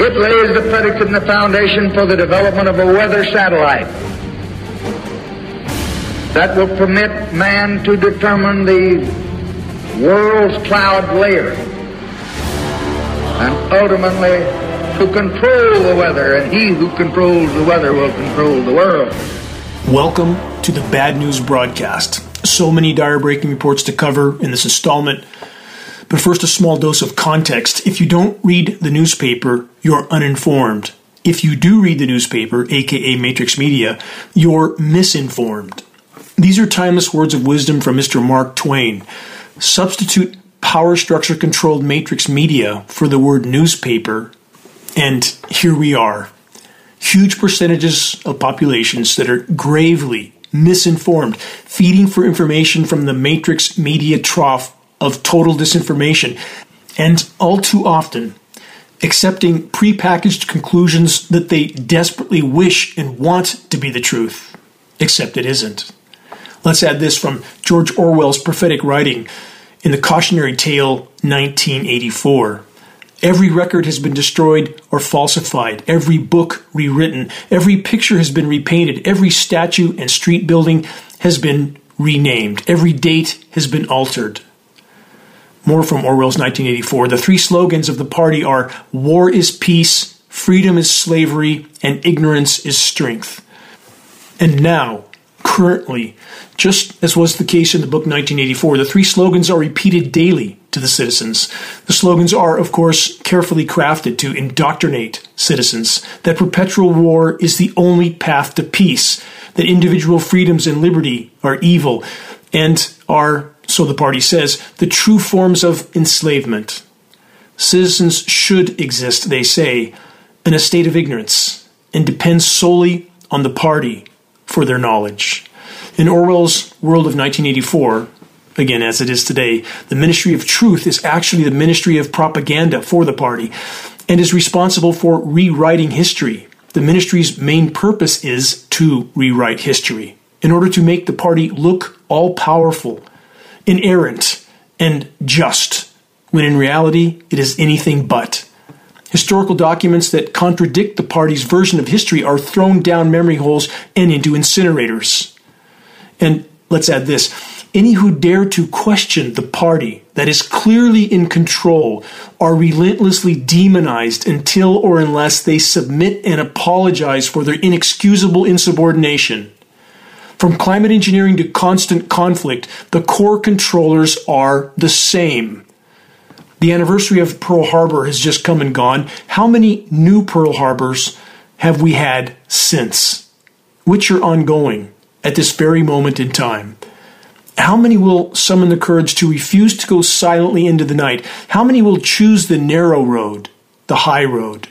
It lays the predicate and the foundation for the development of a weather satellite that will permit man to determine the world's cloud layer and ultimately to control the weather, and he who controls the weather will control the world. Welcome to the Bad News Broadcast. So many dire breaking reports to cover in this installment. But first, a small dose of context. If you don't read the newspaper, you're uninformed. If you do read the newspaper, aka Matrix Media, you're misinformed. These are timeless words of wisdom from Mr. Mark Twain. Substitute power structure controlled matrix media for the word newspaper, and here we are. Huge percentages of populations that are gravely misinformed, feeding for information from the matrix media trough of total disinformation, and all too often accepting prepackaged conclusions that they desperately wish and want to be the truth, except it isn't. Let's add this from George Orwell's prophetic writing in the cautionary tale 1984. Every record has been destroyed or falsified, every book rewritten, every picture has been repainted, every statue and street building has been renamed, every date has been altered. More from Orwell's 1984. The three slogans of the party are War is peace, freedom is slavery, and ignorance is strength. And now, currently, just as was the case in the book 1984, the three slogans are repeated daily to the citizens. The slogans are, of course, carefully crafted to indoctrinate citizens that perpetual war is the only path to peace, that individual freedoms and liberty are evil, and are, so the party says, the true forms of enslavement. Citizens should exist, they say, in a state of ignorance and depend solely on the party for their knowledge. In Orwell's world of 1984, again as it is today, the Ministry of Truth is actually the Ministry of Propaganda for the party and is responsible for rewriting history. The ministry's main purpose is to rewrite history in order to make the party look all powerful, inerrant, and just, when in reality it is anything but. Historical documents that contradict the party's version of history are thrown down memory holes and into incinerators. And let's add this any who dare to question the party that is clearly in control are relentlessly demonized until or unless they submit and apologize for their inexcusable insubordination. From climate engineering to constant conflict, the core controllers are the same. The anniversary of Pearl Harbor has just come and gone. How many new Pearl Harbors have we had since? Which are ongoing at this very moment in time? How many will summon the courage to refuse to go silently into the night? How many will choose the narrow road, the high road,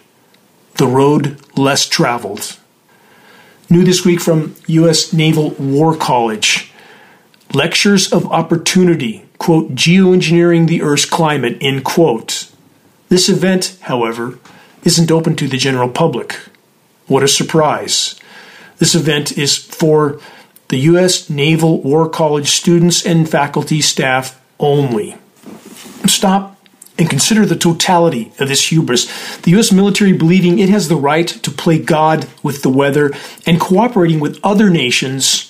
the road less traveled? New this week from U.S. Naval War College Lectures of Opportunity quote, geoengineering the Earth's climate, end quote. This event, however, isn't open to the general public. What a surprise. This event is for the U.S. Naval War College students and faculty staff only. Stop and consider the totality of this hubris. The U.S. military believing it has the right to play God with the weather and cooperating with other nations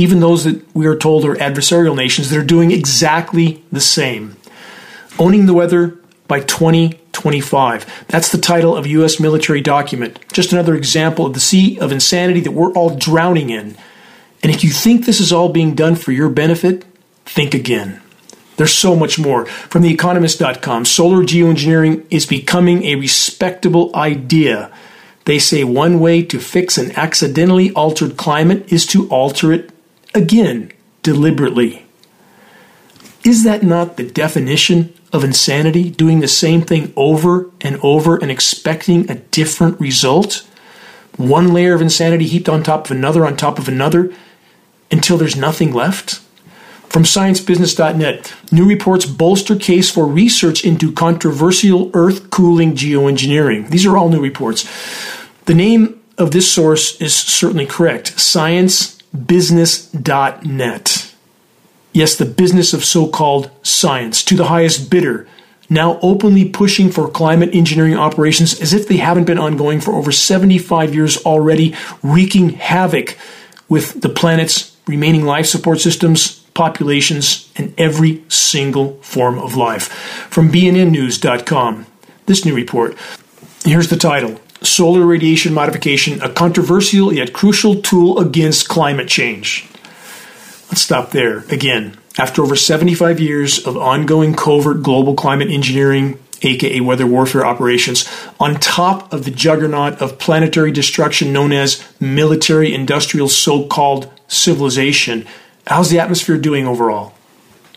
even those that we are told are adversarial nations that are doing exactly the same. Owning the weather by 2025. That's the title of a U.S. military document. Just another example of the sea of insanity that we're all drowning in. And if you think this is all being done for your benefit, think again. There's so much more. From theeconomist.com, solar geoengineering is becoming a respectable idea. They say one way to fix an accidentally altered climate is to alter it again deliberately. Is that not the definition of insanity? Doing the same thing over and over and expecting a different result? One layer of insanity heaped on top of another on top of another until there's nothing left? From ScienceBusiness.net, new reports bolster case for research into controversial Earth cooling geoengineering. These are all new reports. The name of this source is certainly correct sciencebusiness.net. Yes, the business of so called science to the highest bidder. now openly pushing for climate engineering operations as if they haven't been ongoing for over 75 years already, wreaking havoc with the planet's remaining life support systems, populations, and every single form of life. From BNNnews.com, this new report. Here's the title Solar Radiation Modification, a controversial yet crucial tool against climate change. Let's stop there. Again, after over 75 years of ongoing covert global climate engineering, aka weather warfare operations, on top of the juggernaut of planetary destruction known as military industrial so called civilization, how's the atmosphere doing overall?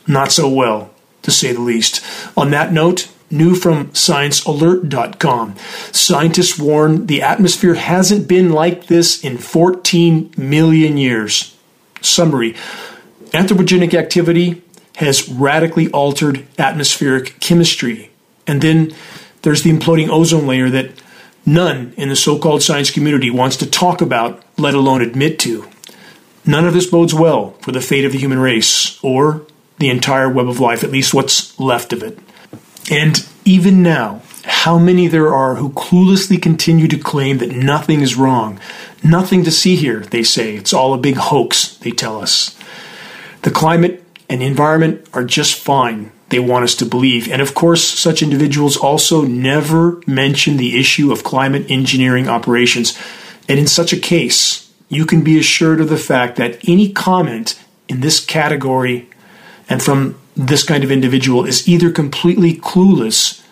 Not so well, to say the least. On that note, new from sciencealert.com. Scientists warn the atmosphere hasn't been like this in 14 million years. Summary Anthropogenic activity has radically altered atmospheric chemistry. And then there's the imploding ozone layer that none in the so called science community wants to talk about, let alone admit to. None of this bodes well for the fate of the human race or the entire web of life, at least what's left of it. And even now, how many there are who cluelessly continue to claim that nothing is wrong. Nothing to see here, they say. It's all a big hoax, they tell us. The climate and environment are just fine, they want us to believe. And of course, such individuals also never mention the issue of climate engineering operations. And in such a case, you can be assured of the fact that any comment in this category and from this kind of individual is either completely clueless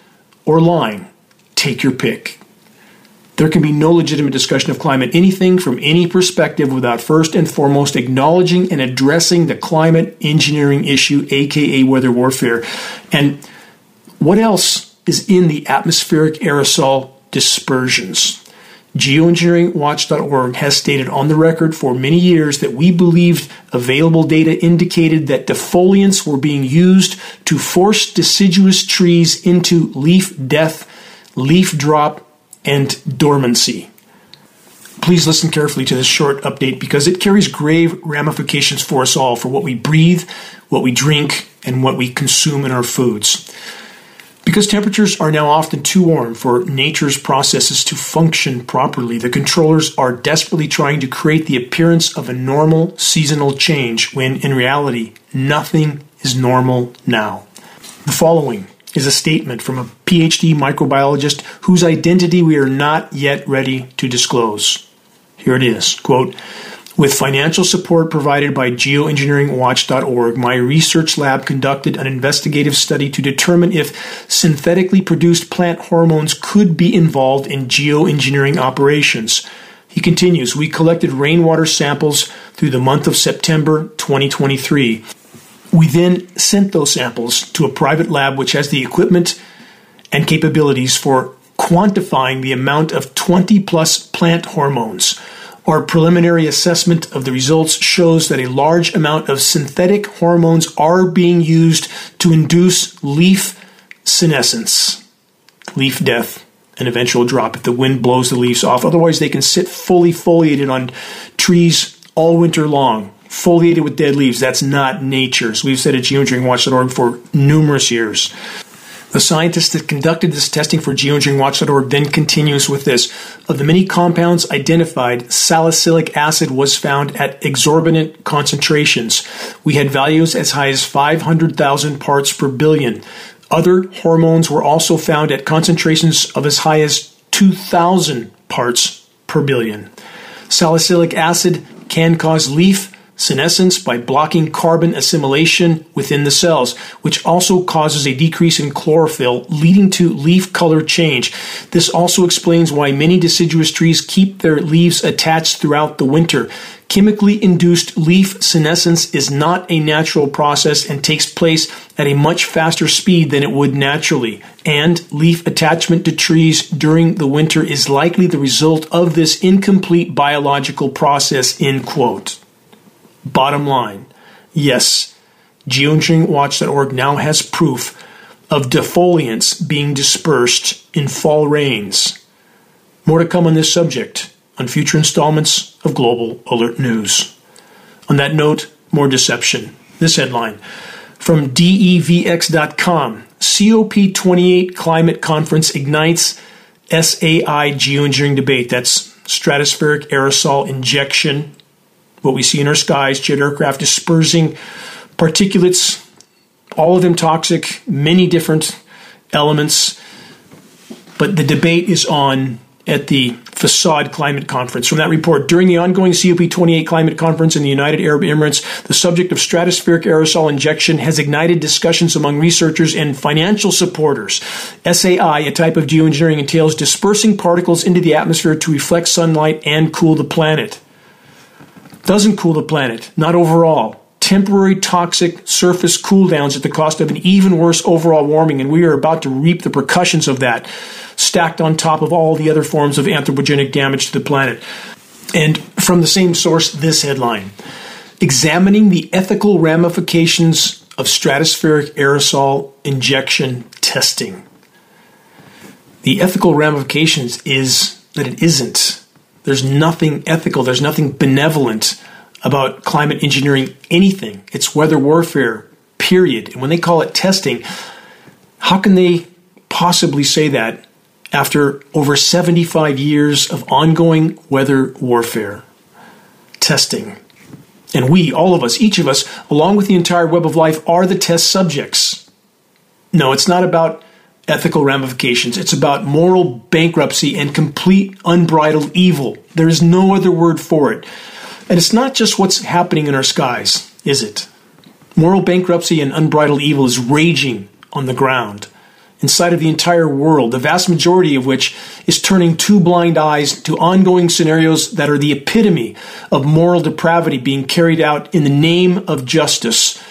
or lying. Take your pick. There can be no legitimate discussion of climate anything from any perspective without first and foremost acknowledging and addressing the climate engineering issue, aka weather warfare. And what else is in the atmospheric aerosol dispersions? Geoengineeringwatch.org has stated on the record for many years that we believed available data indicated that defoliants were being used to force deciduous trees into leaf death, leaf drop, and dormancy. Please listen carefully to this short update because it carries grave ramifications for us all for what we breathe, what we drink, and what we consume in our foods. Because temperatures are now often too warm for nature's processes to function properly, the controllers are desperately trying to create the appearance of a normal seasonal change when in reality, nothing is normal now. The following is a statement from a PhD microbiologist whose identity we are not yet ready to disclose. Here it is quote, with financial support provided by geoengineeringwatch.org, my research lab conducted an investigative study to determine if synthetically produced plant hormones could be involved in geoengineering operations. He continues, we collected rainwater samples through the month of September 2023. We then sent those samples to a private lab which has the equipment and capabilities for quantifying the amount of 20 plus plant hormones. Our preliminary assessment of the results shows that a large amount of synthetic hormones are being used to induce leaf senescence, leaf death, and eventual drop if the wind blows the leaves off. Otherwise, they can sit fully foliated on trees all winter long foliated with dead leaves. That's not nature. So we've said at geoengineeringwatch.org for numerous years. The scientist that conducted this testing for geoengineeringwatch.org then continues with this. Of the many compounds identified, salicylic acid was found at exorbitant concentrations. We had values as high as 500,000 parts per billion. Other hormones were also found at concentrations of as high as 2,000 parts per billion. Salicylic acid can cause leaf senescence by blocking carbon assimilation within the cells, which also causes a decrease in chlorophyll, leading to leaf color change. This also explains why many deciduous trees keep their leaves attached throughout the winter. Chemically induced leaf senescence is not a natural process and takes place at a much faster speed than it would naturally. And leaf attachment to trees during the winter is likely the result of this incomplete biological process, end quote. Bottom line, yes, geoengineeringwatch.org now has proof of defoliants being dispersed in fall rains. More to come on this subject on future installments of Global Alert News. On that note, more deception. This headline From DEVX.com, COP28 Climate Conference ignites SAI geoengineering debate. That's stratospheric aerosol injection, what we see in our skies, jet aircraft dispersing particulates, all of them toxic, many different elements. But the debate is on at the Facade Climate Conference. From that report, during the ongoing COP28 Climate Conference in the United Arab Emirates, the subject of stratospheric aerosol injection has ignited discussions among researchers and financial supporters. SAI, a type of geoengineering, entails dispersing particles into the atmosphere to reflect sunlight and cool the planet. Doesn't cool the planet, not overall temporary toxic surface cool downs at the cost of an even worse overall warming, and we are about to reap the repercussions of that, stacked on top of all the other forms of anthropogenic damage to the planet. And from the same source, this headline Examining the ethical ramifications of stratospheric aerosol injection testing. The ethical ramifications is that it isn't. There's nothing ethical, there's nothing benevolent about climate engineering anything. It's weather warfare, period. And when they call it testing, how can they possibly say that after over 75 years of ongoing weather warfare? Testing. And we, all of us, each of us, along with the entire web of life, are the test subjects. No, it's not about ethical ramifications. It's about moral bankruptcy and complete unbridled evil. There is no other word for it. And it's not just what's happening in our skies, is it? Moral bankruptcy and unbridled evil is raging on the ground inside of the entire world, the vast majority of which is turning two blind eyes to ongoing scenarios that are the epitome of moral depravity being carried out in the name of justice.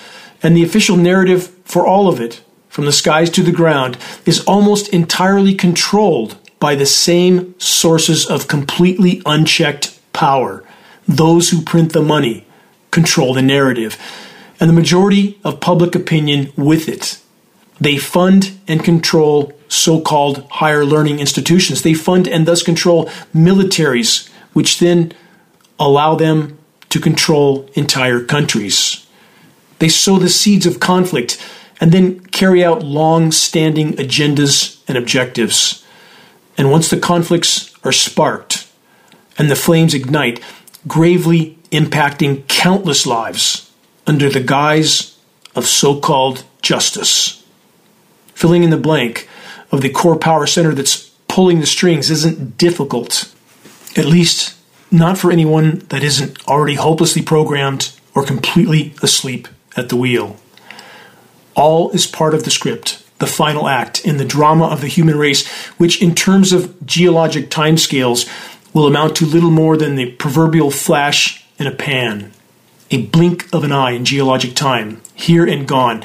And the official narrative for all of it, from the skies to the ground, is almost entirely controlled by the same sources of completely unchecked power those who print the money control the narrative, and the majority of public opinion with it. They fund and control so called higher learning institutions. They fund and thus control militaries, which then allow them to control entire countries. They sow the seeds of conflict and then carry out long standing agendas and objectives. And once the conflicts are sparked and the flames ignite, gravely impacting countless lives under the guise of so called justice. Filling in the blank of the core power center that's pulling the strings isn't difficult, at least not for anyone that isn't already hopelessly programmed or completely asleep at the wheel. All is part of the script, the final act in the drama of the human race, which, in terms of geologic timescales, will amount to little more than the proverbial flash in a pan, a blink of an eye in geologic time, here and gone,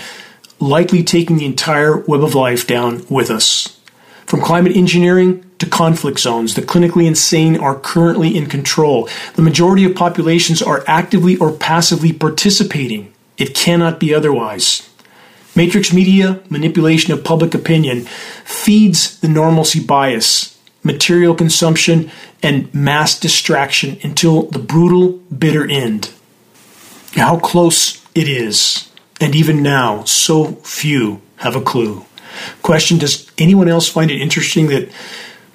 likely taking the entire web of life down with us. From climate engineering to conflict zones, the clinically insane are currently in control. The majority of populations are actively or passively participating. It cannot be otherwise. Matrix media manipulation of public opinion feeds the normalcy bias material consumption, and mass distraction until the brutal, bitter end. How close it is, and even now, so few have a clue. Question Does anyone else find it interesting that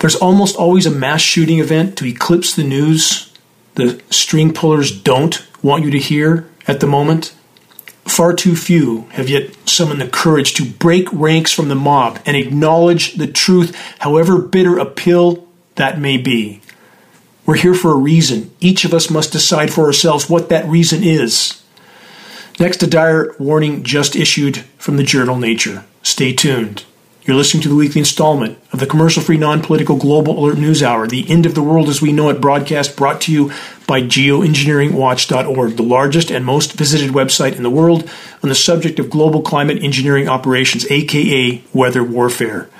there's almost always a mass shooting event to eclipse the news the string pullers don't want you to hear at the moment? Far too few have yet summoned the courage to break ranks from the mob and acknowledge the truth, however bitter a pill that may be. We're here for a reason. Each of us must decide for ourselves what that reason is. Next, a dire warning just issued from the journal Nature. Stay tuned. You're listening to the weekly installment of the commercial free, non political Global Alert News Hour, the end of the world as we know it broadcast brought to you by geoengineeringwatch.org, the largest and most visited website in the world on the subject of global climate engineering operations, aka weather warfare.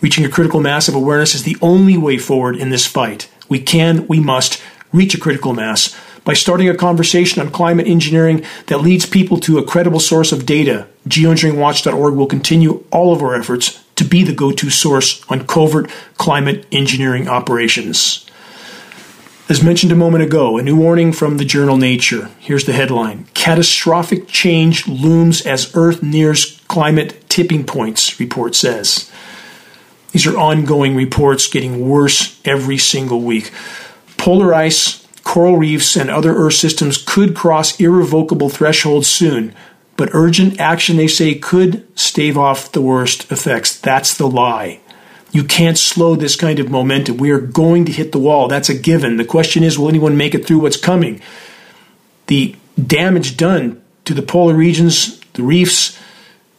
Reaching a critical mass of awareness is the only way forward in this fight. We can, we must reach a critical mass by starting a conversation on climate engineering that leads people to a credible source of data. Geoengineeringwatch.org will continue all of our efforts to be the go to source on covert climate engineering operations. As mentioned a moment ago, a new warning from the journal Nature. Here's the headline Catastrophic change looms as Earth nears climate tipping points, report says. These are ongoing reports getting worse every single week. Polar ice, coral reefs, and other Earth systems could cross irrevocable thresholds soon, but urgent action, they say, could stave off the worst effects. That's the lie. You can't slow this kind of momentum. We are going to hit the wall. That's a given. The question is, will anyone make it through what's coming? The damage done to the polar regions, the reefs,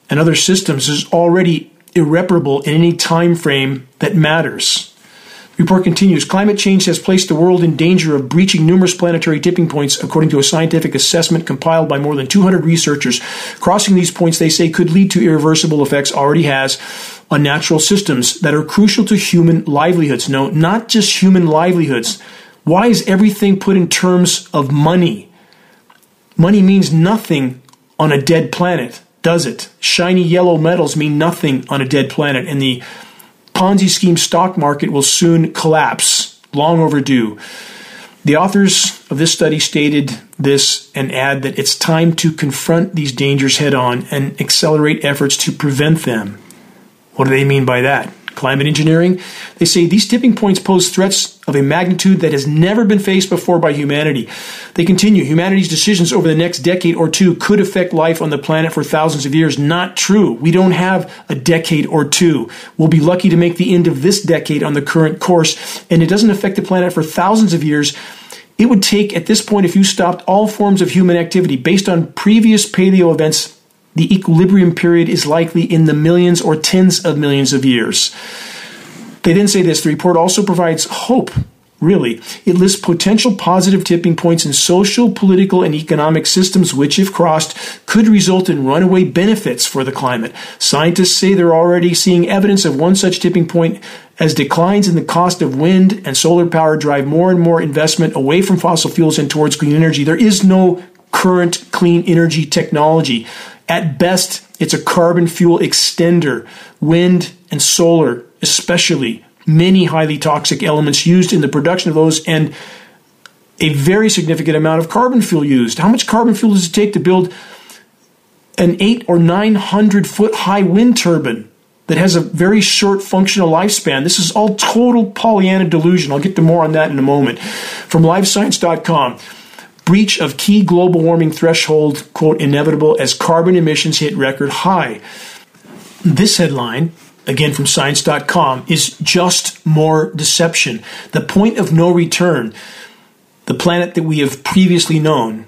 and other systems is already irreparable in any time frame that matters. Report continues Climate change has placed the world in danger of breaching numerous planetary tipping points, according to a scientific assessment compiled by more than 200 researchers. Crossing these points, they say, could lead to irreversible effects, already has, on natural systems that are crucial to human livelihoods. No, not just human livelihoods. Why is everything put in terms of money? Money means nothing on a dead planet, does it? Shiny yellow metals mean nothing on a dead planet, and the Ponzi scheme stock market will soon collapse, long overdue. The authors of this study stated this and add that it's time to confront these dangers head on and accelerate efforts to prevent them. What do they mean by that? Climate engineering. They say these tipping points pose threats of a magnitude that has never been faced before by humanity. They continue humanity's decisions over the next decade or two could affect life on the planet for thousands of years. Not true. We don't have a decade or two. We'll be lucky to make the end of this decade on the current course, and it doesn't affect the planet for thousands of years. It would take, at this point, if you stopped all forms of human activity based on previous paleo events, the equilibrium period is likely in the millions or tens of millions of years. They then say this the report also provides hope, really. It lists potential positive tipping points in social, political, and economic systems, which, if crossed, could result in runaway benefits for the climate. Scientists say they're already seeing evidence of one such tipping point as declines in the cost of wind and solar power drive more and more investment away from fossil fuels and towards green energy. There is no current clean energy technology. At best, it's a carbon fuel extender. Wind and solar, especially, many highly toxic elements used in the production of those, and a very significant amount of carbon fuel used. How much carbon fuel does it take to build an eight or nine hundred foot high wind turbine that has a very short functional lifespan? This is all total Pollyanna delusion. I'll get to more on that in a moment. From livescience.com breach of key global warming threshold, quote, inevitable as carbon emissions hit record high. This headline, again from science.com, is just more deception. The point of no return, the planet that we have previously known,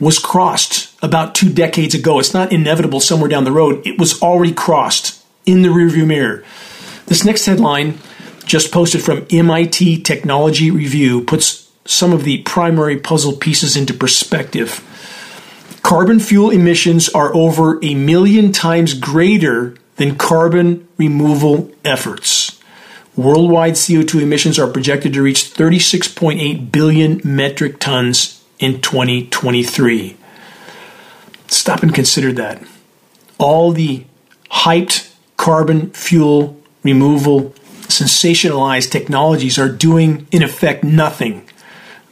was crossed about two decades ago. It's not inevitable somewhere down the road. It was already crossed in the rearview mirror. This next headline, just posted from MIT Technology Review, puts some of the primary puzzle pieces into perspective. Carbon fuel emissions are over a million times greater than carbon removal efforts. Worldwide CO2 emissions are projected to reach 36.8 billion metric tons in 2023. Stop and consider that. All the hyped carbon fuel removal sensationalized technologies are doing, in effect, nothing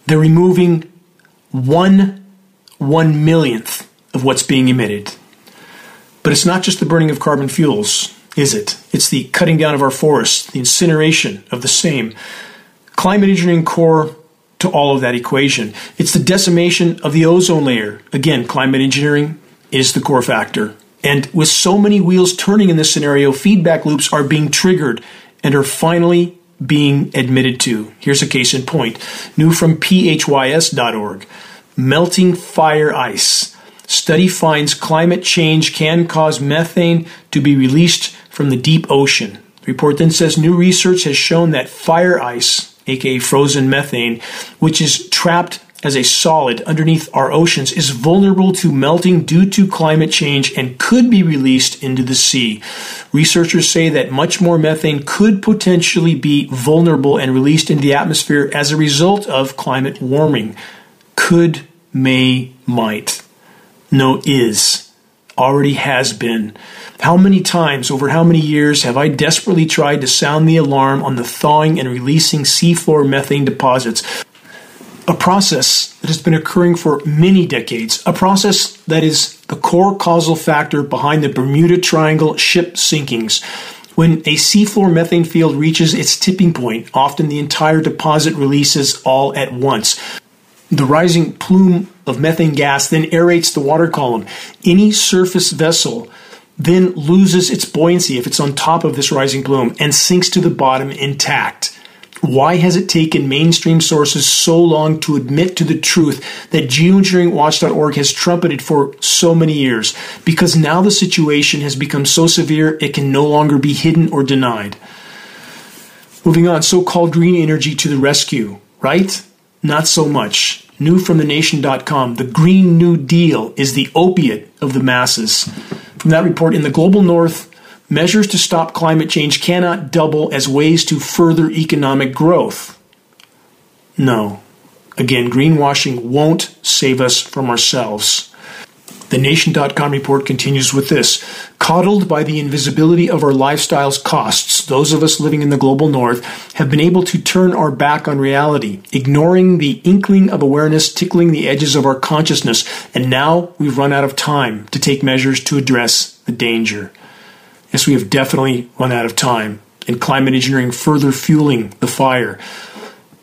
they're removing one one millionth of what's being emitted. But it's not just the burning of carbon fuels, is it? It's the cutting down of our forests, the incineration of the same. Climate engineering core to all of that equation. It's the decimation of the ozone layer. Again, climate engineering is the core factor. And with so many wheels turning in this scenario, feedback loops are being triggered and are finally being admitted to. Here's a case in point new from phys.org melting fire ice. Study finds climate change can cause methane to be released from the deep ocean. The report then says new research has shown that fire ice, aka frozen methane, which is trapped as a solid underneath our oceans is vulnerable to melting due to climate change and could be released into the sea. Researchers say that much more methane could potentially be vulnerable and released into the atmosphere as a result of climate warming. Could, may, might. No, is. Already has been. How many times over how many years have I desperately tried to sound the alarm on the thawing and releasing seafloor methane deposits? A process that has been occurring for many decades, a process that is the core causal factor behind the Bermuda Triangle ship sinkings. When a seafloor methane field reaches its tipping point, often the entire deposit releases all at once. The rising plume of methane gas then aerates the water column. Any surface vessel then loses its buoyancy if it's on top of this rising plume and sinks to the bottom intact. Why has it taken mainstream sources so long to admit to the truth that geoengineeringwatch.org has trumpeted for so many years? Because now the situation has become so severe it can no longer be hidden or denied. Moving on, so called green energy to the rescue, right? Not so much. New from the nation.com, the Green New Deal is the opiate of the masses. From that report, in the global north, measures to stop climate change cannot double as ways to further economic growth. No. Again, greenwashing won't save us from ourselves. The Nation.com report continues with this Coddled by the invisibility of our lifestyle's costs, those of us living in the global north have been able to turn our back on reality, ignoring the inkling of awareness tickling the edges of our consciousness, and now we've run out of time to take measures to address the danger. Yes, we have definitely run out of time, and climate engineering further fueling the fire.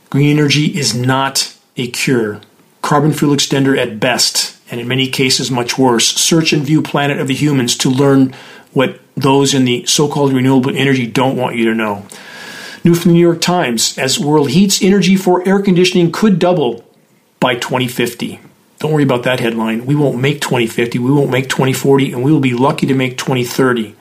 Green energy is not a cure. Carbon fuel extender at best and in many cases much worse. Search and view Planet of the Humans to learn what those in the so called renewable energy don't want you to know. New from the New York Times as world heats, energy for air conditioning could double by 2050. Don't worry about that headline. We won't make 2050, we won't make 2040, and we will be lucky to make 2030.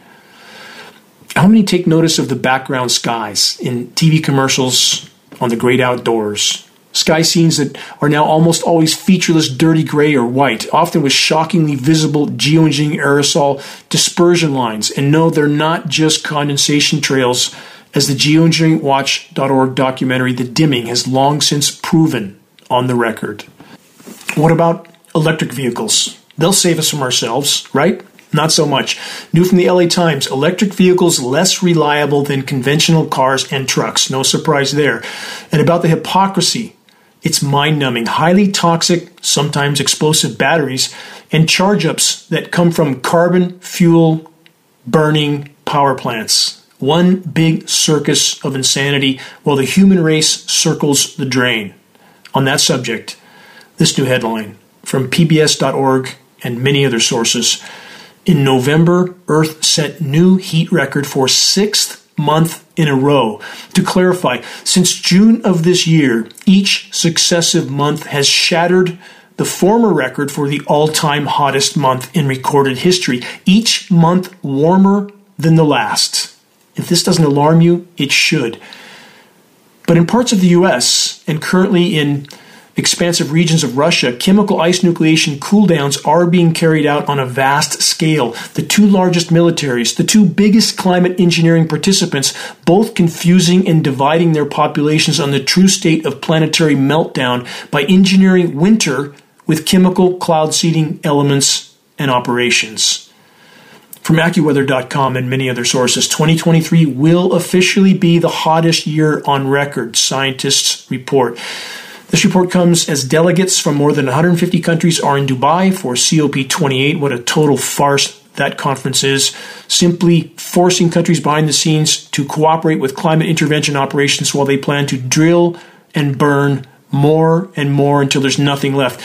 How many take notice of the background skies in TV commercials on the great outdoors? Sky scenes that are now almost always featureless dirty gray or white, often with shockingly visible geoengineering aerosol dispersion lines. And no, they're not just condensation trails, as the geoengineeringwatch.org documentary The Dimming has long since proven on the record. What about electric vehicles? They'll save us from ourselves, right? Not so much. New from the LA Times electric vehicles less reliable than conventional cars and trucks. No surprise there. And about the hypocrisy it's mind numbing, highly toxic, sometimes explosive batteries, and charge ups that come from carbon fuel burning power plants. One big circus of insanity while the human race circles the drain. On that subject, this new headline from PBS.org and many other sources. In November, Earth set new heat record for sixth month in a row. To clarify, since June of this year, each successive month has shattered the former record for the all time hottest month in recorded history, each month warmer than the last. If this doesn't alarm you, it should. But in parts of the US and currently in expansive regions of Russia, chemical ice nucleation cooldowns are being carried out on a vast scale. The two largest militaries, the two biggest climate engineering participants, both confusing and dividing their populations on the true state of planetary meltdown by engineering winter with chemical cloud seeding elements and operations. From AccuWeather.com and many other sources, 2023 will officially be the hottest year on record, scientists report. This report comes as delegates from more than 150 countries are in Dubai for COP28. What a total farce that conference is. Simply forcing countries behind the scenes to cooperate with climate intervention operations while they plan to drill and burn more and more until there's nothing left.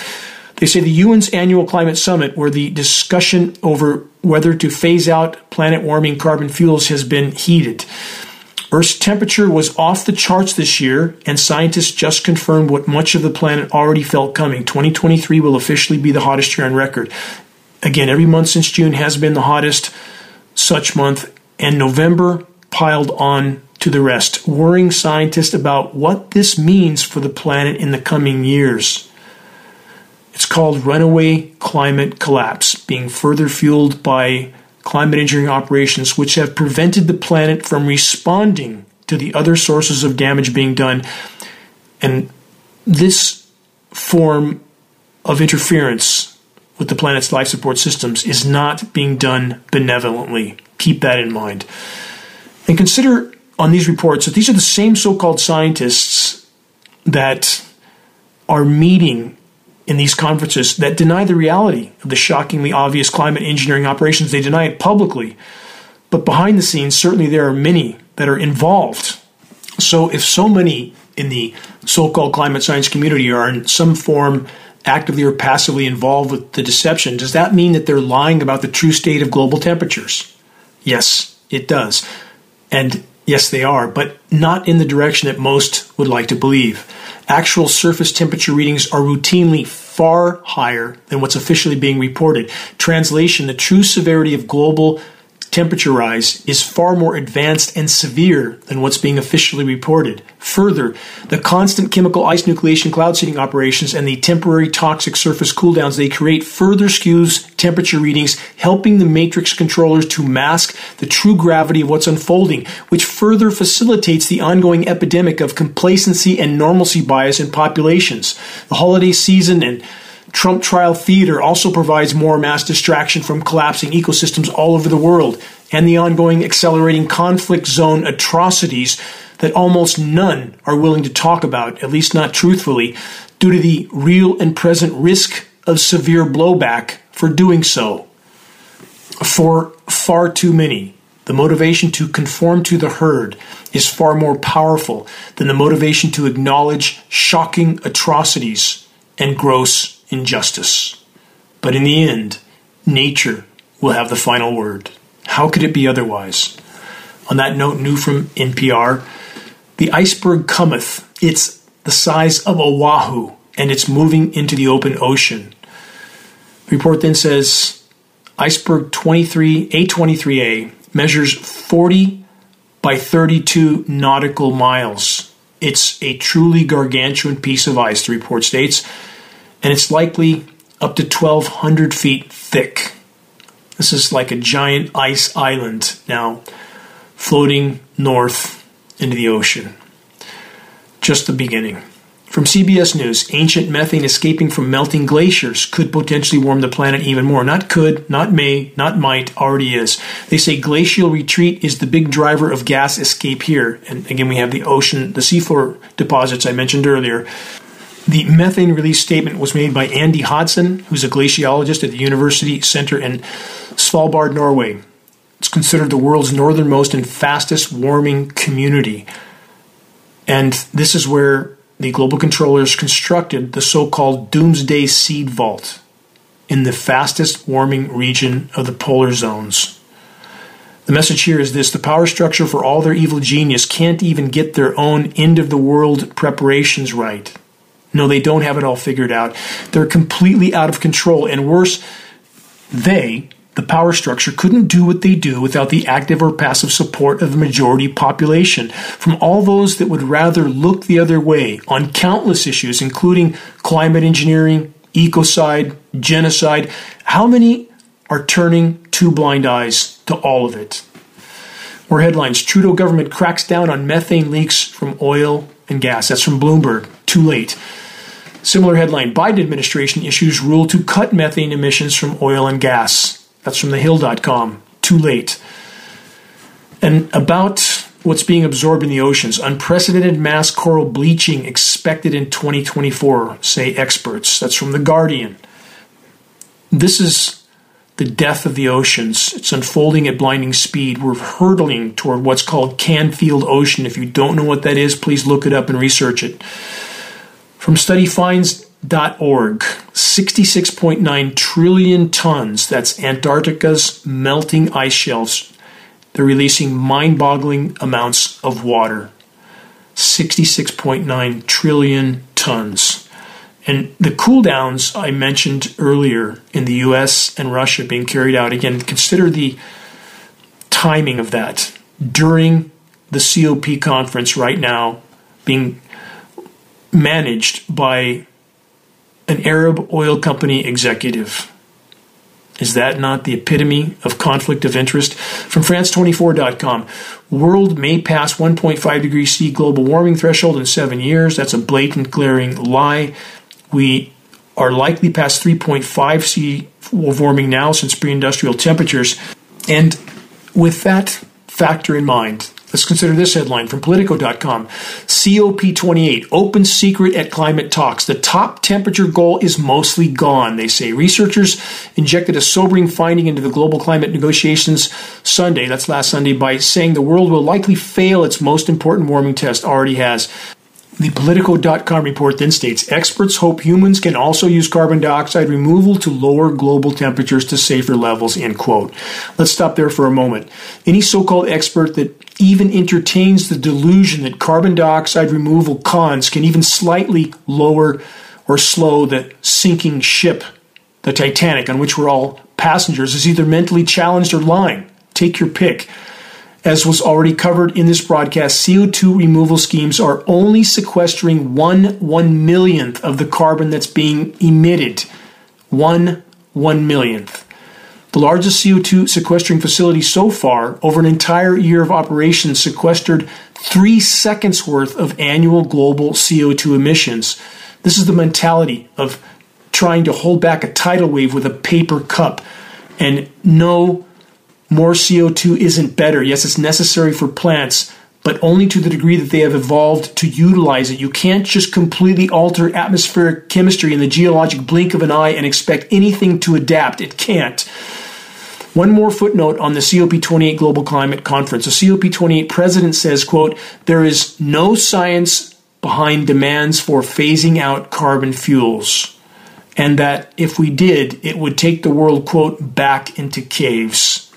They say the UN's annual climate summit, where the discussion over whether to phase out planet warming carbon fuels has been heated. Earth's temperature was off the charts this year, and scientists just confirmed what much of the planet already felt coming. 2023 will officially be the hottest year on record. Again, every month since June has been the hottest such month, and November piled on to the rest, worrying scientists about what this means for the planet in the coming years. It's called runaway climate collapse, being further fueled by climate engineering operations which have prevented the planet from responding to the other sources of damage being done. And this form of interference with the planet's life support systems is not being done benevolently. Keep that in mind. And consider on these reports that these are the same so called scientists that are meeting in these conferences that deny the reality of the shockingly obvious climate engineering operations. They deny it publicly. But behind the scenes, certainly there are many that are involved. So if so many in the so called climate science community are in some form actively or passively involved with the deception, does that mean that they're lying about the true state of global temperatures? Yes, it does. And yes, they are, but not in the direction that most would like to believe. Actual surface temperature readings are routinely far higher than what's officially being reported. Translation The true severity of global temperature rise is far more advanced and severe than what's being officially reported. Further, the constant chemical ice nucleation cloud seeding operations and the temporary toxic surface cooldowns they create further skews temperature readings, helping the matrix controllers to mask the true gravity of what's unfolding, which further facilitates the ongoing epidemic of complacency and normalcy bias in populations. The holiday season and Trump trial theater also provides more mass distraction from collapsing ecosystems all over the world and the ongoing accelerating conflict zone atrocities that almost none are willing to talk about, at least not truthfully, due to the real and present risk of severe blowback for doing so. For far too many, the motivation to conform to the herd is far more powerful than the motivation to acknowledge shocking atrocities and gross injustice. But in the end, nature will have the final word. How could it be otherwise? On that note, new from NPR, the iceberg cometh. It's the size of Oahu, and it's moving into the open ocean. The report then says iceberg 23 A23A measures 40 by 32 nautical miles. It's a truly gargantuan piece of ice, the report states and it's likely up to 1,200 feet thick. This is like a giant ice island now floating north into the ocean. Just the beginning. From CBS News, ancient methane escaping from melting glaciers could potentially warm the planet even more. Not could, not may, not might, already is. They say glacial retreat is the big driver of gas escape here. And again, we have the ocean, the seafloor deposits I mentioned earlier. The methane release statement was made by Andy Hodson, who's a glaciologist at the University Center in Svalbard, Norway. It's considered the world's northernmost and fastest warming community. And this is where the global controllers constructed the so called Doomsday Seed Vault in the fastest warming region of the polar zones. The message here is this the power structure for all their evil genius can't even get their own end of the world preparations right. No, they don't have it all figured out. They're completely out of control. And worse, they, the power structure, couldn't do what they do without the active or passive support of the majority population. From all those that would rather look the other way on countless issues, including climate engineering, ecocide, genocide, how many are turning two blind eyes to all of it? More headlines Trudeau government cracks down on methane leaks from oil and gas. That's from Bloomberg. Too late. Similar headline Biden administration issues rule to cut methane emissions from oil and gas. That's from thehill.com. Too late. And about what's being absorbed in the oceans unprecedented mass coral bleaching expected in 2024, say experts. That's from The Guardian. This is the death of the oceans. It's unfolding at blinding speed. We're hurtling toward what's called Canfield Ocean. If you don't know what that is, please look it up and research it. From studyfinds.org, 66.9 trillion tons, that's Antarctica's melting ice shelves. They're releasing mind boggling amounts of water. 66.9 trillion tons. And the cool downs I mentioned earlier in the US and Russia being carried out, again, consider the timing of that during the COP conference right now being managed by an Arab oil company executive. Is that not the epitome of conflict of interest? From France24.com, world may pass 1.5 degrees C global warming threshold in seven years. That's a blatant, glaring lie. We are likely past 3.5 C warming now since pre industrial temperatures. And with that factor in mind, Let's consider this headline from Politico.com. COP28, open secret at climate talks. The top temperature goal is mostly gone, they say. Researchers injected a sobering finding into the global climate negotiations Sunday, that's last Sunday, by saying the world will likely fail its most important warming test, already has. The Politico.com report then states experts hope humans can also use carbon dioxide removal to lower global temperatures to safer levels. End quote. Let's stop there for a moment. Any so called expert that even entertains the delusion that carbon dioxide removal cons can even slightly lower or slow the sinking ship, the Titanic, on which we're all passengers, is either mentally challenged or lying. Take your pick. As was already covered in this broadcast, CO2 removal schemes are only sequestering one one millionth of the carbon that's being emitted. One one millionth. The largest CO2 sequestering facility so far, over an entire year of operation, sequestered three seconds worth of annual global CO2 emissions. This is the mentality of trying to hold back a tidal wave with a paper cup. And no more CO2 isn't better. Yes, it's necessary for plants, but only to the degree that they have evolved to utilize it. You can't just completely alter atmospheric chemistry in the geologic blink of an eye and expect anything to adapt. It can't. One more footnote on the COP28 Global Climate Conference. The COP28 president says, quote, there is no science behind demands for phasing out carbon fuels. And that if we did, it would take the world, quote, back into caves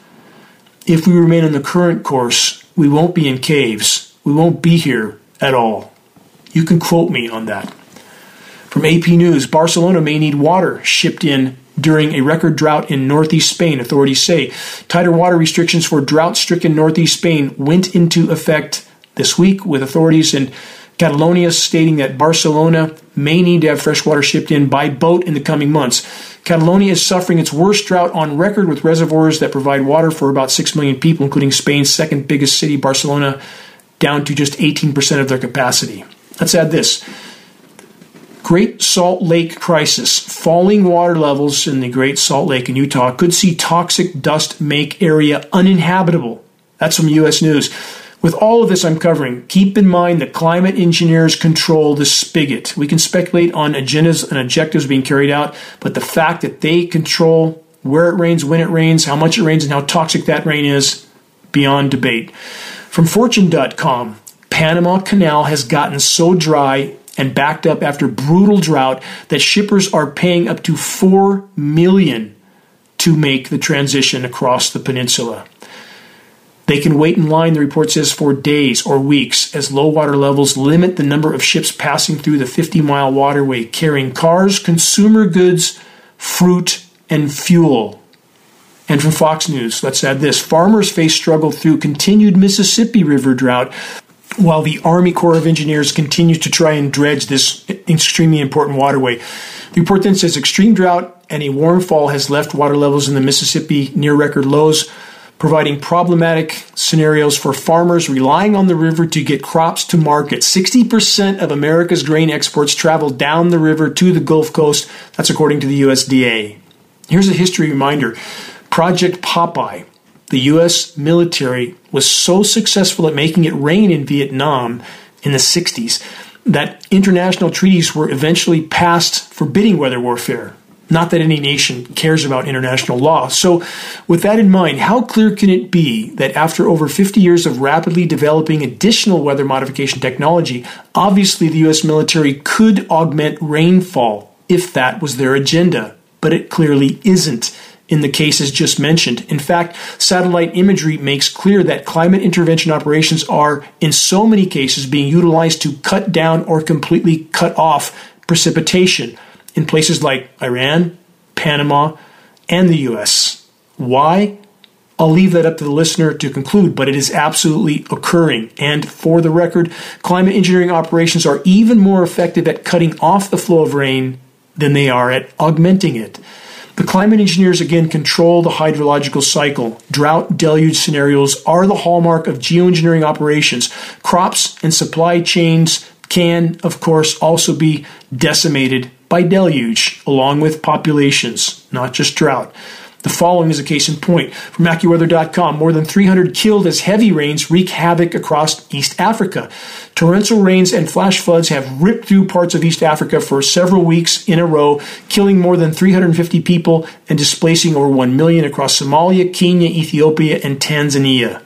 if we remain on the current course, we won't be in caves. We won't be here at all. You can quote me on that. From AP News Barcelona may need water shipped in during a record drought in northeast Spain, authorities say. Tighter water restrictions for drought stricken northeast Spain went into effect this week, with authorities in Catalonia stating that Barcelona may need to have fresh water shipped in by boat in the coming months. Catalonia is suffering its worst drought on record with reservoirs that provide water for about 6 million people, including Spain's second biggest city, Barcelona, down to just 18% of their capacity. Let's add this Great Salt Lake crisis. Falling water levels in the Great Salt Lake in Utah could see toxic dust make area uninhabitable. That's from U.S. News. With all of this I'm covering, keep in mind that climate engineers control the spigot. We can speculate on agendas and objectives being carried out, but the fact that they control where it rains, when it rains, how much it rains, and how toxic that rain is, beyond debate. From Fortune.com, Panama Canal has gotten so dry and backed up after brutal drought that shippers are paying up to 4 million to make the transition across the peninsula. They can wait in line, the report says, for days or weeks as low water levels limit the number of ships passing through the 50 mile waterway carrying cars, consumer goods, fruit, and fuel. And from Fox News, let's add this farmers face struggle through continued Mississippi River drought while the Army Corps of Engineers continues to try and dredge this extremely important waterway. The report then says extreme drought and a warm fall has left water levels in the Mississippi near record lows providing problematic scenarios for farmers relying on the river to get crops to market. 60% of America's grain exports travel down the river to the Gulf Coast. That's according to the USDA. Here's a history reminder Project Popeye. The U.S. military was so successful at making it rain in Vietnam in the 60s that international treaties were eventually passed forbidding weather warfare. Not that any nation cares about international law. So, with that in mind, how clear can it be that after over 50 years of rapidly developing additional weather modification technology, obviously the US military could augment rainfall if that was their agenda? But it clearly isn't in the cases just mentioned. In fact, satellite imagery makes clear that climate intervention operations are, in so many cases, being utilized to cut down or completely cut off precipitation in places like Iran, Panama, and the US. Why? I'll leave that up to the listener to conclude, but it is absolutely occurring. And for the record, climate engineering operations are even more effective at cutting off the flow of rain than they are at augmenting it. The climate engineers again control the hydrological cycle. Drought deluge scenarios are the hallmark of geoengineering operations. Crops and supply chains can, of course, also be decimated by deluge, along with populations, not just drought. The following is a case in point. From AccuWeather.com, more than 300 killed as heavy rains wreak havoc across East Africa. Torrential rains and flash floods have ripped through parts of East Africa for several weeks in a row, killing more than 350 people and displacing over 1 million across Somalia, Kenya, Ethiopia, and Tanzania.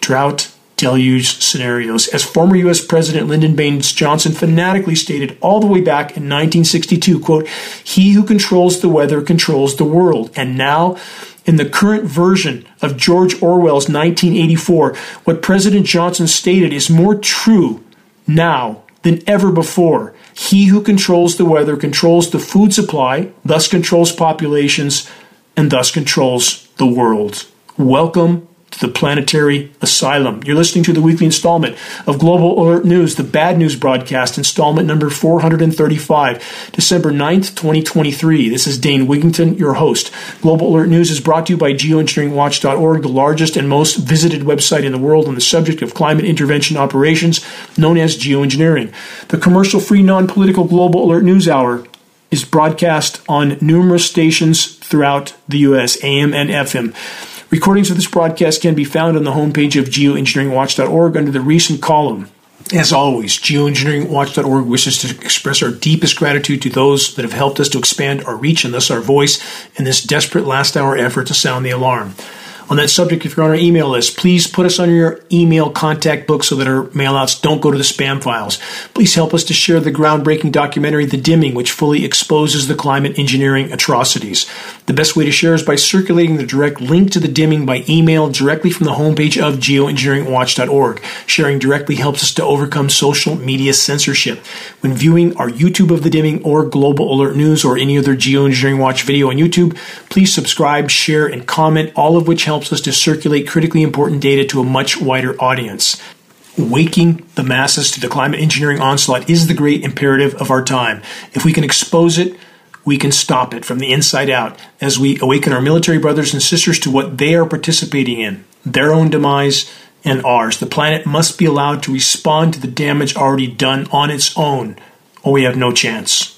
Drought deluge scenarios. As former U.S. President Lyndon Baines Johnson fanatically stated all the way back in 1962, quote, he who controls the weather controls the world. And now, in the current version of George Orwell's 1984, what President Johnson stated is more true now than ever before. He who controls the weather controls the food supply, thus controls populations, and thus controls the world. Welcome to the planetary asylum. You're listening to the weekly installment of Global Alert News, the bad news broadcast, installment number 435, December 9th, 2023. This is Dane Wigington, your host. Global Alert News is brought to you by geoengineeringwatch.org, the largest and most visited website in the world on the subject of climate intervention operations, known as geoengineering. The commercial free, non political Global Alert News Hour is broadcast on numerous stations throughout the U.S., AM and FM. Recordings of this broadcast can be found on the homepage of geoengineeringwatch.org under the recent column. As always, geoengineeringwatch.org wishes to express our deepest gratitude to those that have helped us to expand our reach and thus our voice in this desperate last hour effort to sound the alarm. On that subject, if you're on our email list, please put us on your email contact book so that our mailouts don't go to the spam files. Please help us to share the groundbreaking documentary The Dimming, which fully exposes the climate engineering atrocities. The best way to share is by circulating the direct link to The Dimming by email directly from the homepage of geoengineeringwatch.org. Sharing directly helps us to overcome social media censorship. When viewing our YouTube of The Dimming or Global Alert News or any other Geoengineering Watch video on YouTube, please subscribe, share, and comment, all of which help helps us to circulate critically important data to a much wider audience. Waking the masses to the climate engineering onslaught is the great imperative of our time. If we can expose it, we can stop it from the inside out as we awaken our military brothers and sisters to what they are participating in their own demise and ours. The planet must be allowed to respond to the damage already done on its own, or we have no chance.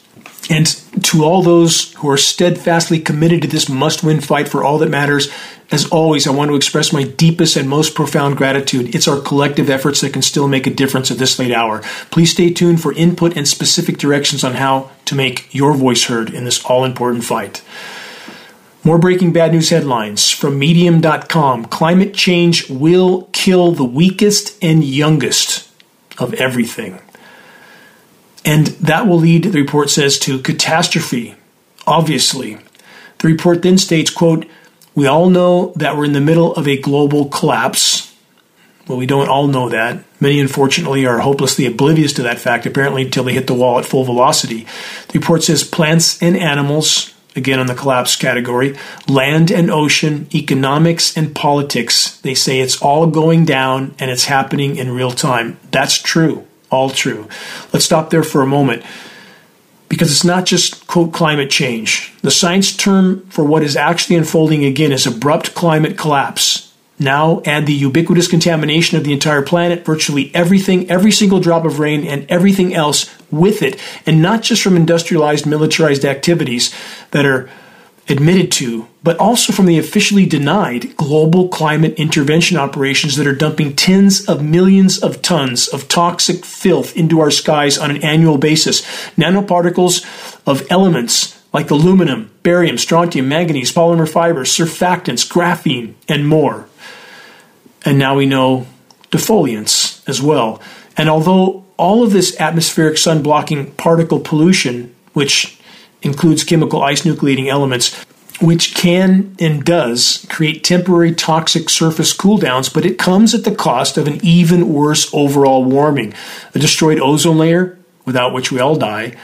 And to all those who are steadfastly committed to this must win fight for all that matters, as always, I want to express my deepest and most profound gratitude. It's our collective efforts that can still make a difference at this late hour. Please stay tuned for input and specific directions on how to make your voice heard in this all important fight. More breaking bad news headlines from Medium.com Climate change will kill the weakest and youngest of everything. And that will lead, the report says, to catastrophe, obviously. The report then states, quote, we all know that we're in the middle of a global collapse. Well, we don't all know that. Many, unfortunately, are hopelessly oblivious to that fact, apparently, until they hit the wall at full velocity. The report says plants and animals, again on the collapse category, land and ocean, economics and politics. They say it's all going down and it's happening in real time. That's true all true. Let's stop there for a moment because it's not just, quote, climate change. The science term for what is actually unfolding again is abrupt climate collapse. Now add the ubiquitous contamination of the entire planet, virtually everything, every single drop of rain, and everything else with it, and not just from industrialized, militarized activities that are admitted to, but also from the officially denied global climate intervention operations that are dumping tens of millions of tons of toxic filth into our skies on an annual basis. Nanoparticles of elements like aluminum, barium, strontium, manganese, polymer fibers, surfactants, graphene, and more. And now we know defoliants as well. And although all of this atmospheric sun blocking particle pollution, which includes chemical ice nucleating elements, which can and does create temporary toxic surface cooldowns, but it comes at the cost of an even worse overall warming, a destroyed ozone layer, without which we all die,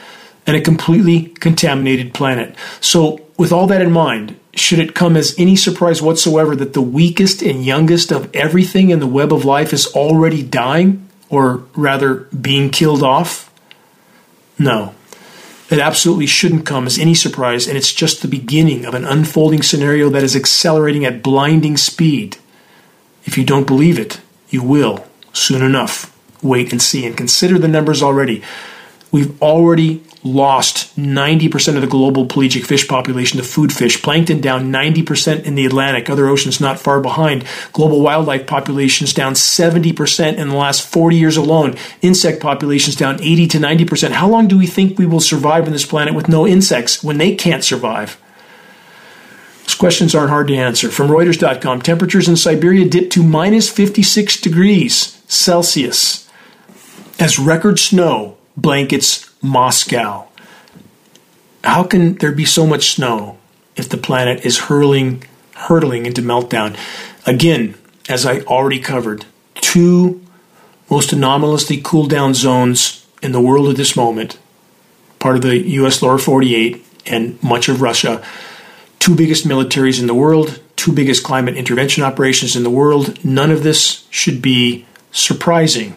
and a completely contaminated planet. So, with all that in mind, should it come as any surprise whatsoever that the weakest and youngest of everything in the web of life is already dying, or rather being killed off? No. It absolutely shouldn't come as any surprise, and it's just the beginning of an unfolding scenario that is accelerating at blinding speed. If you don't believe it, you will soon enough. Wait and see and consider the numbers already. we've already lost 90% of the global pelagic fish population to food fish. Plankton down 90% in the Atlantic, other oceans not far behind. Global wildlife populations down 70% in the last 40 years alone. Insect populations down 80 to 90%. How long do we think we will survive on this planet with no insects when they can't survive? These questions aren't hard to answer. From Reuters.com, temperatures in Siberia dipped to minus 56 degrees Celsius as record snow blankets Moscow. How can there be so much snow if the planet is hurling, hurtling into meltdown? Again, as I already covered, two most anomalously cool down zones in the world at this moment, part of the US lower 48 and much of Russia, two biggest militaries in the world, two biggest climate intervention operations in the world. None of this should be surprising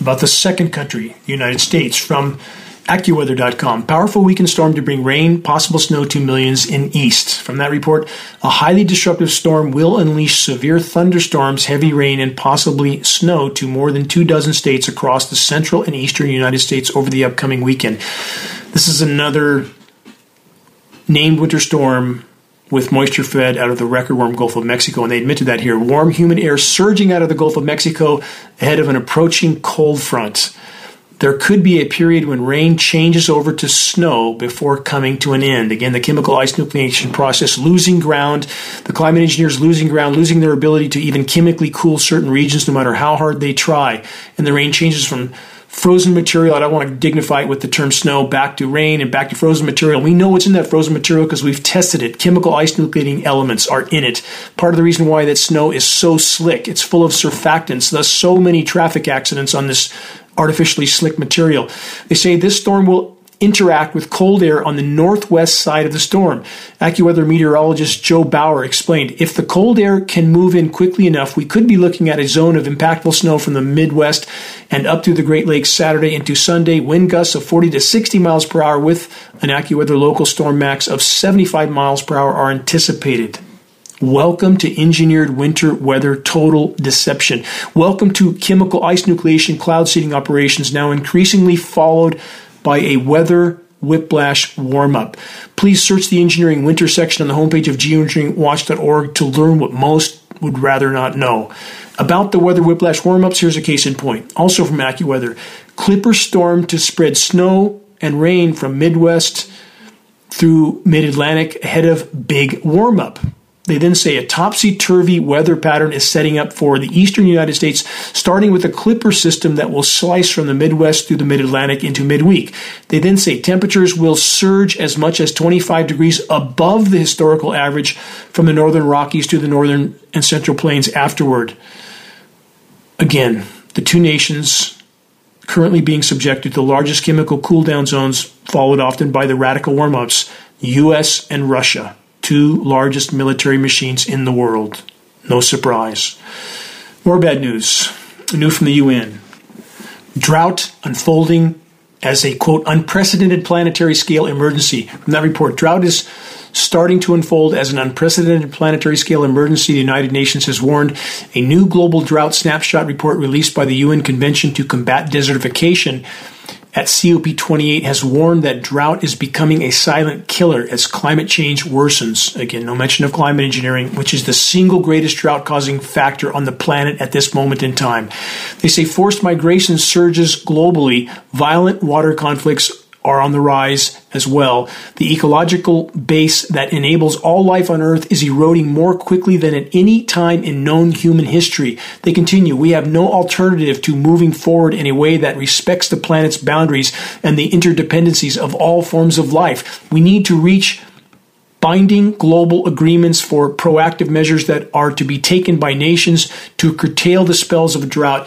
about the second country, the United States, from AccuWeather.com. Powerful weekend storm to bring rain, possible snow to millions in east. From that report, a highly disruptive storm will unleash severe thunderstorms, heavy rain, and possibly snow to more than two dozen states across the central and eastern United States over the upcoming weekend. This is another named winter storm with moisture fed out of the record warm Gulf of Mexico, and they admitted that here. Warm, humid air surging out of the Gulf of Mexico ahead of an approaching cold front. There could be a period when rain changes over to snow before coming to an end. Again, the chemical ice nucleation process losing ground, the climate engineers losing ground, losing their ability to even chemically cool certain regions no matter how hard they try. And the rain changes from frozen material. I don't want to dignify it with the term snow back to rain and back to frozen material. We know what's in that frozen material because we've tested it. Chemical ice nucleating elements are in it. Part of the reason why that snow is so slick, it's full of surfactants, thus so many traffic accidents on this artificially slick material. They say this storm will interact with cold air on the northwest side of the storm. AccuWeather meteorologist Joe Bauer explained if the cold air can move in quickly enough, we could be looking at a zone of impactful snow from the Midwest and up through the Great Lakes Saturday into Sunday. Wind gusts of 40 to 60 miles per hour with an AccuWeather local storm max of 75 miles per hour are anticipated. Welcome to engineered winter weather total deception. Welcome to chemical ice nucleation cloud seeding operations now increasingly followed by a weather whiplash warm up. Please search the engineering winter section on the homepage of geoengineeringwatch.org to learn what most would rather not know. About the weather whiplash warm ups, here's a case in point. Also from AccuWeather Clipper storm to spread snow and rain from Midwest through mid Atlantic ahead of big warm up. They then say a topsy turvy weather pattern is setting up for the eastern United States, starting with a clipper system that will slice from the Midwest through the mid Atlantic into midweek. They then say temperatures will surge as much as 25 degrees above the historical average from the northern Rockies to the northern and central plains afterward. Again, the two nations currently being subjected to the largest chemical cool down zones, followed often by the radical warm ups, US and Russia two largest military machines in the world. No surprise. More bad news. New from the UN. Drought unfolding as a quote unprecedented planetary scale emergency. From that report, drought is starting to unfold as an unprecedented planetary scale emergency. The United Nations has warned a new global drought snapshot report released by the UN Convention to Combat Desertification at COP28 has warned that drought is becoming a silent killer as climate change worsens. Again, no mention of climate engineering, which is the single greatest drought causing factor on the planet at this moment in time. They say forced migration surges globally, violent water conflicts are on the rise as well. The ecological base that enables all life on Earth is eroding more quickly than at any time in known human history. They continue, we have no alternative to moving forward in a way that respects the planet's boundaries and the interdependencies of all forms of life. We need to reach binding global agreements for proactive measures that are to be taken by nations to curtail the spells of drought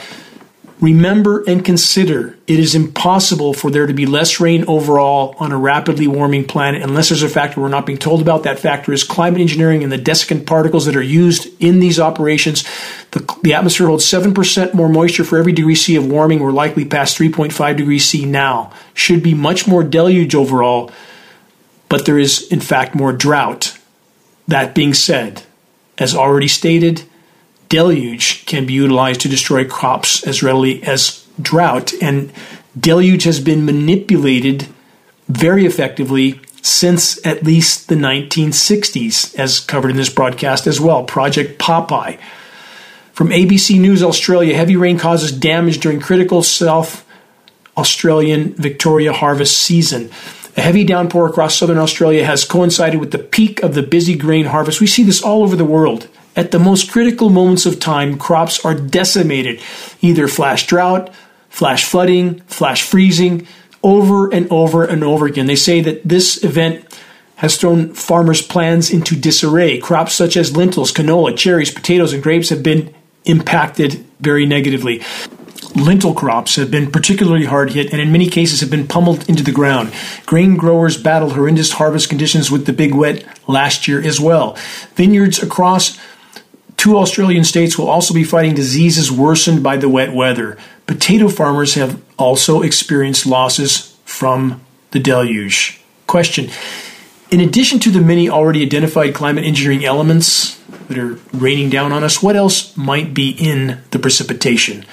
Remember and consider it is impossible for there to be less rain overall on a rapidly warming planet unless there's a factor we're not being told about. That factor is climate engineering and the desiccant particles that are used in these operations. The, the atmosphere holds 7% more moisture for every degree C of warming. We're likely past 3.5 degrees C now. Should be much more deluge overall, but there is, in fact, more drought. That being said, as already stated, deluge can be utilized to destroy crops as readily as drought. And deluge has been manipulated very effectively since at least the 1960s, as covered in this broadcast as well. Project Popeye. From ABC News Australia, heavy rain causes damage during critical South Australian Victoria harvest season. A heavy downpour across southern Australia has coincided with the peak of the busy grain harvest. We see this all over the world. At the most critical moments of time, crops are decimated, either flash drought, flash flooding, flash freezing, over and over and over again. They say that this event has thrown farmers' plans into disarray. Crops such as lentils, canola, cherries, potatoes, and grapes have been impacted very negatively. Lentil crops have been particularly hard hit and in many cases have been pummeled into the ground. Grain growers battled horrendous harvest conditions with the big wet last year as well. Vineyards across two Australian states will also be fighting diseases worsened by the wet weather. Potato farmers have also experienced losses from the deluge. Question In addition to the many already identified climate engineering elements that are raining down on us, what else might be in the precipitation?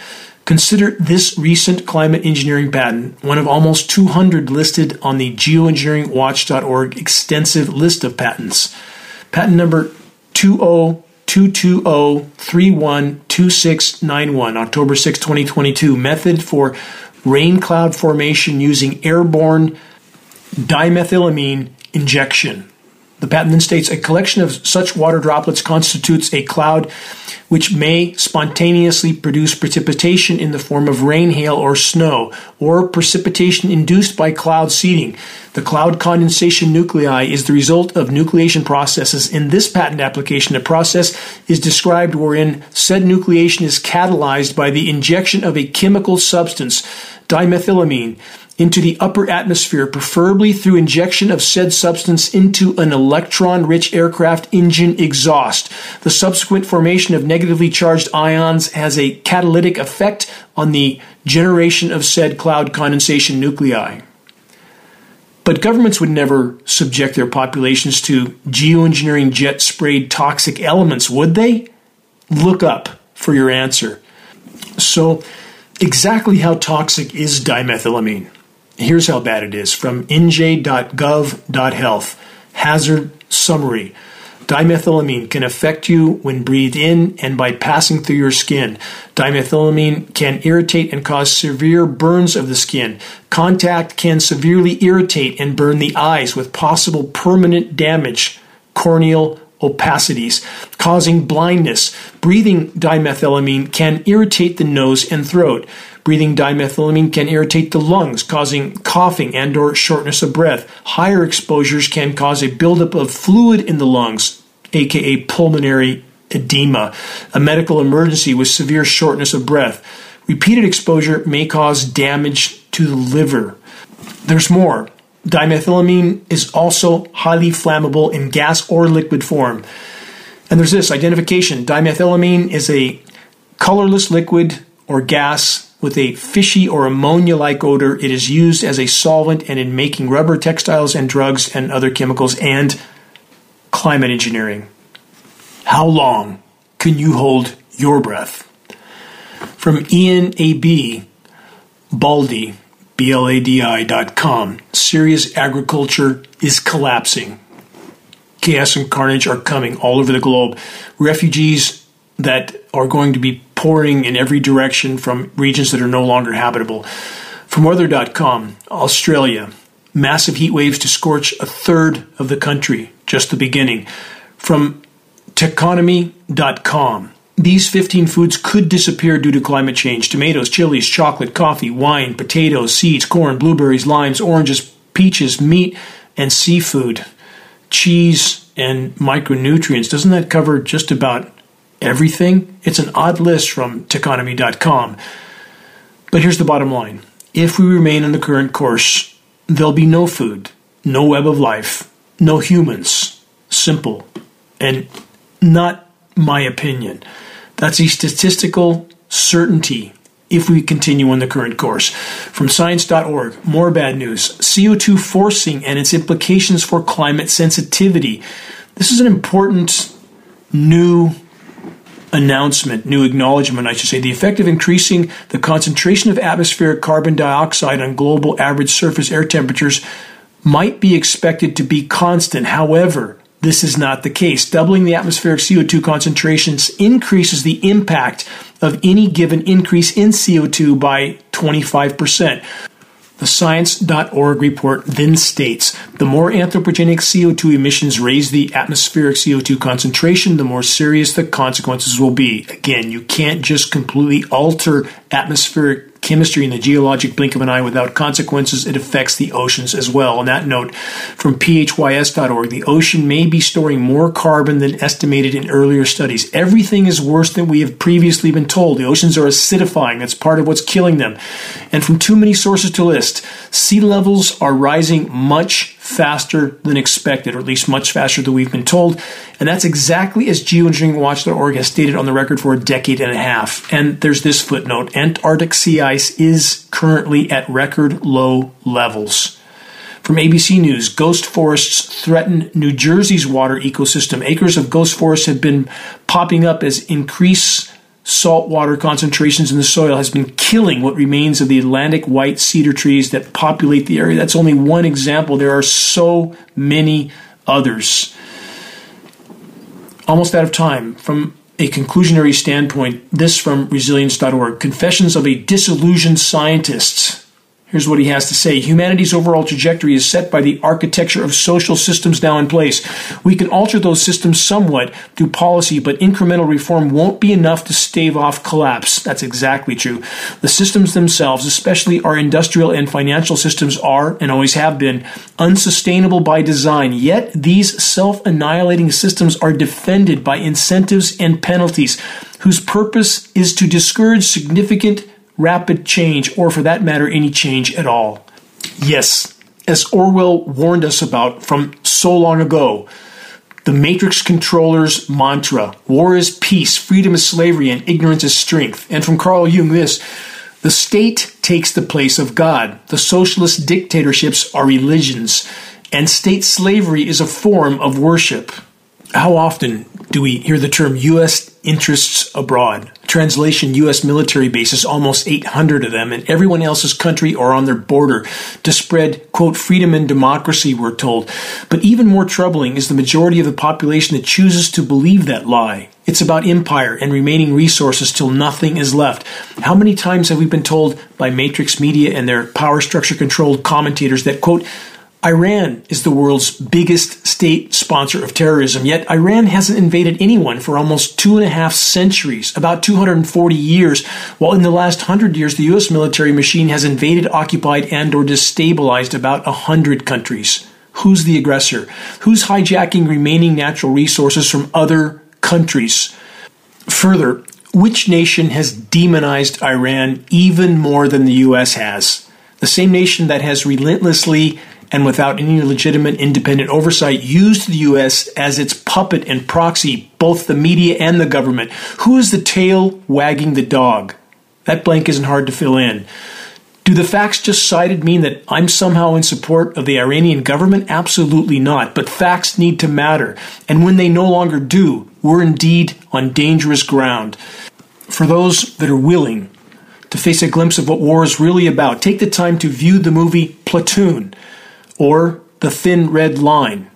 Consider this recent climate engineering patent, one of almost 200 listed on the geoengineeringwatch.org extensive list of patents. Patent number oh 20220312691, October 6, 2022. Method for rain cloud formation using airborne dimethylamine injection. The patent then states a collection of such water droplets constitutes a cloud which may spontaneously produce precipitation in the form of rain, hail, or snow, or precipitation induced by cloud seeding. The cloud condensation nuclei is the result of nucleation processes. In this patent application, a process is described wherein said nucleation is catalyzed by the injection of a chemical substance, dimethylamine, into the upper atmosphere, preferably through injection of said substance into an electron rich aircraft engine exhaust. The subsequent formation of negatively charged ions has a catalytic effect on the generation of said cloud condensation nuclei. But governments would never subject their populations to geoengineering jet sprayed toxic elements, would they? Look up for your answer. So, exactly how toxic is dimethylamine? Here's how bad it is from nj.gov.health. Hazard summary. Dimethylamine can affect you when breathed in and by passing through your skin. Dimethylamine can irritate and cause severe burns of the skin. Contact can severely irritate and burn the eyes with possible permanent damage, corneal opacities, causing blindness. Breathing dimethylamine can irritate the nose and throat. Breathing dimethylamine can irritate the lungs, causing coughing and or shortness of breath. Higher exposures can cause a buildup of fluid in the lungs, aka pulmonary edema, a medical emergency with severe shortness of breath. Repeated exposure may cause damage to the liver. There's more. Dimethylamine is also highly flammable in gas or liquid form. And there's this identification dimethylamine is a colorless liquid or gas with a fishy or ammonia like odor. It is used as a solvent and in making rubber, textiles, and drugs and other chemicals and climate engineering. How long can you hold your breath? From Ian A.B. Baldi, com. Serious agriculture is collapsing. Chaos and carnage are coming all over the globe. Refugees that are going to be pouring in every direction from regions that are no longer habitable. From weather.com, Australia, massive heat waves to scorch a third of the country, just the beginning. From techonomy.com, these 15 foods could disappear due to climate change tomatoes, chilies, chocolate, coffee, wine, potatoes, seeds, corn, blueberries, limes, oranges, peaches, meat, and seafood, cheese, and micronutrients. Doesn't that cover just about everything? It's an odd list from techonomy.com. But here's the bottom line if we remain on the current course, there'll be no food, no web of life, no humans. Simple. And not my opinion. That's a statistical certainty if we continue on the current course. From science.org, more bad news CO2 forcing and its implications for climate sensitivity. This is an important new announcement, new acknowledgement, I should say, the effect of increasing the concentration of atmospheric carbon dioxide on global average surface air temperatures might be expected to be constant. However, this is not the case. Doubling the atmospheric CO2 concentrations increases the impact of any given increase in CO2 by 25%. The Science.org report then states the more anthropogenic CO2 emissions raise the atmospheric CO2 concentration, the more serious the consequences will be. Again, you can't just completely alter atmospheric chemistry in the geologic blink of an eye without consequences. It affects the oceans as well. On that note, from phys.org, the ocean may be storing more carbon than estimated in earlier studies. Everything is worse than we have previously been told. The oceans are acidifying. That's part of what's killing them. And from too many sources to list, sea levels are rising much faster than expected, or at least much faster than we've been told. And that's exactly as geoengineeringwatch.org has stated on the record for a decade and a half. And there's this footnote Antarctic sea ice is currently at record low levels. From ABC News, ghost forests threaten New Jersey's water ecosystem. Acres of ghost forests have been popping up as increase saltwater concentrations in the soil has been killing what remains of the Atlantic white cedar trees that populate the area. That's only one example. There are so many others. Almost out of time. From a conclusionary standpoint, this from resilience.org Confessions of a Disillusioned Scientist. Here's what he has to say Humanity's overall trajectory is set by the architecture of social systems now in place. We can alter those systems somewhat through policy, but incremental reform won't be enough to stave off collapse. That's exactly true. The systems themselves, especially our industrial and financial systems, are, and always have been, unsustainable by design. Yet these self annihilating systems are defended by incentives and penalties whose purpose is to discourage significant rapid change, or for that matter, any change at all. Yes, as Orwell warned us about from so long ago, the Matrix controller's mantra war is peace, freedom is slavery, and ignorance is strength. And from Carl Jung, this the state takes the place of God. The socialist dictatorships are religions, and state slavery is a form of worship. How often do we hear the term U.S. interests abroad? Translation U.S. military bases, almost 800 of them, in everyone else's country or on their border to spread, quote, freedom and democracy, we're told. But even more troubling is the majority of the population that chooses to believe that lie. It's about empire and remaining resources till nothing is left. How many times have we been told by Matrix Media and their power structure controlled commentators that, quote, Iran is the world's biggest state sponsor of terrorism, yet Iran hasn't invaded anyone for almost two and a half centuries, about 240 years, while in the last hundred years the US military machine has invaded, occupied, and or destabilized about a hundred countries. Who's the aggressor? Who's hijacking remaining natural resources from other countries? Further, which nation has demonized Iran even more than the US has? The same nation that has relentlessly and without any legitimate independent oversight used the U.S. as its puppet and proxy, both the media and the government. Who is the tail wagging the dog? That blank isn't hard to fill in. Do the facts just cited mean that I'm somehow in support of the Iranian government? Absolutely not. But facts need to matter. And when they no longer do, we're indeed on dangerous ground. For those that are willing to face a glimpse of what war is really about, take the time to view the movie Platoon or the thin red line.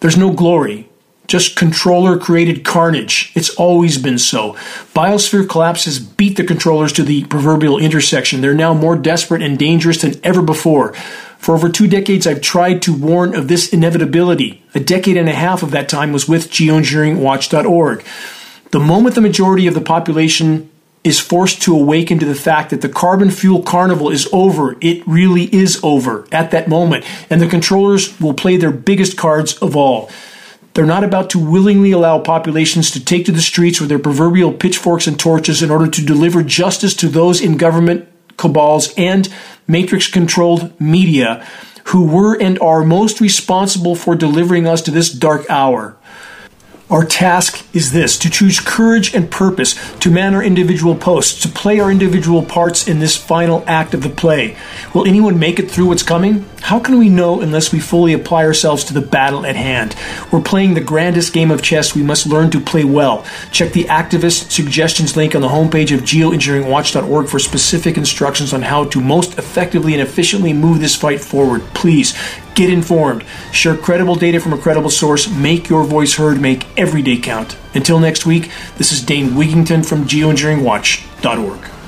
There's no glory, just controller created carnage. It's always been so. Biosphere collapses beat the controllers to the proverbial intersection. They're now more desperate and dangerous than ever before. For over two decades, I've tried to warn of this inevitability. A decade and a half of that time was with geoengineeringwatch.org. The moment the majority of the population is forced to awaken to the fact that the carbon fuel carnival is over. It really is over at that moment. And the controllers will play their biggest cards of all. They're not about to willingly allow populations to take to the streets with their proverbial pitchforks and torches in order to deliver justice to those in government cabals and matrix controlled media who were and are most responsible for delivering us to this dark hour. Our task is this to choose courage and purpose, to man our individual posts, to play our individual parts in this final act of the play. Will anyone make it through what's coming? How can we know unless we fully apply ourselves to the battle at hand? We're playing the grandest game of chess. We must learn to play well. Check the activist suggestions link on the homepage of geoengineeringwatch.org for specific instructions on how to most effectively and efficiently move this fight forward. Please Get informed. Share credible data from a credible source. Make your voice heard. Make every day count. Until next week, this is Dane Wigington from geoengineeringwatch.org.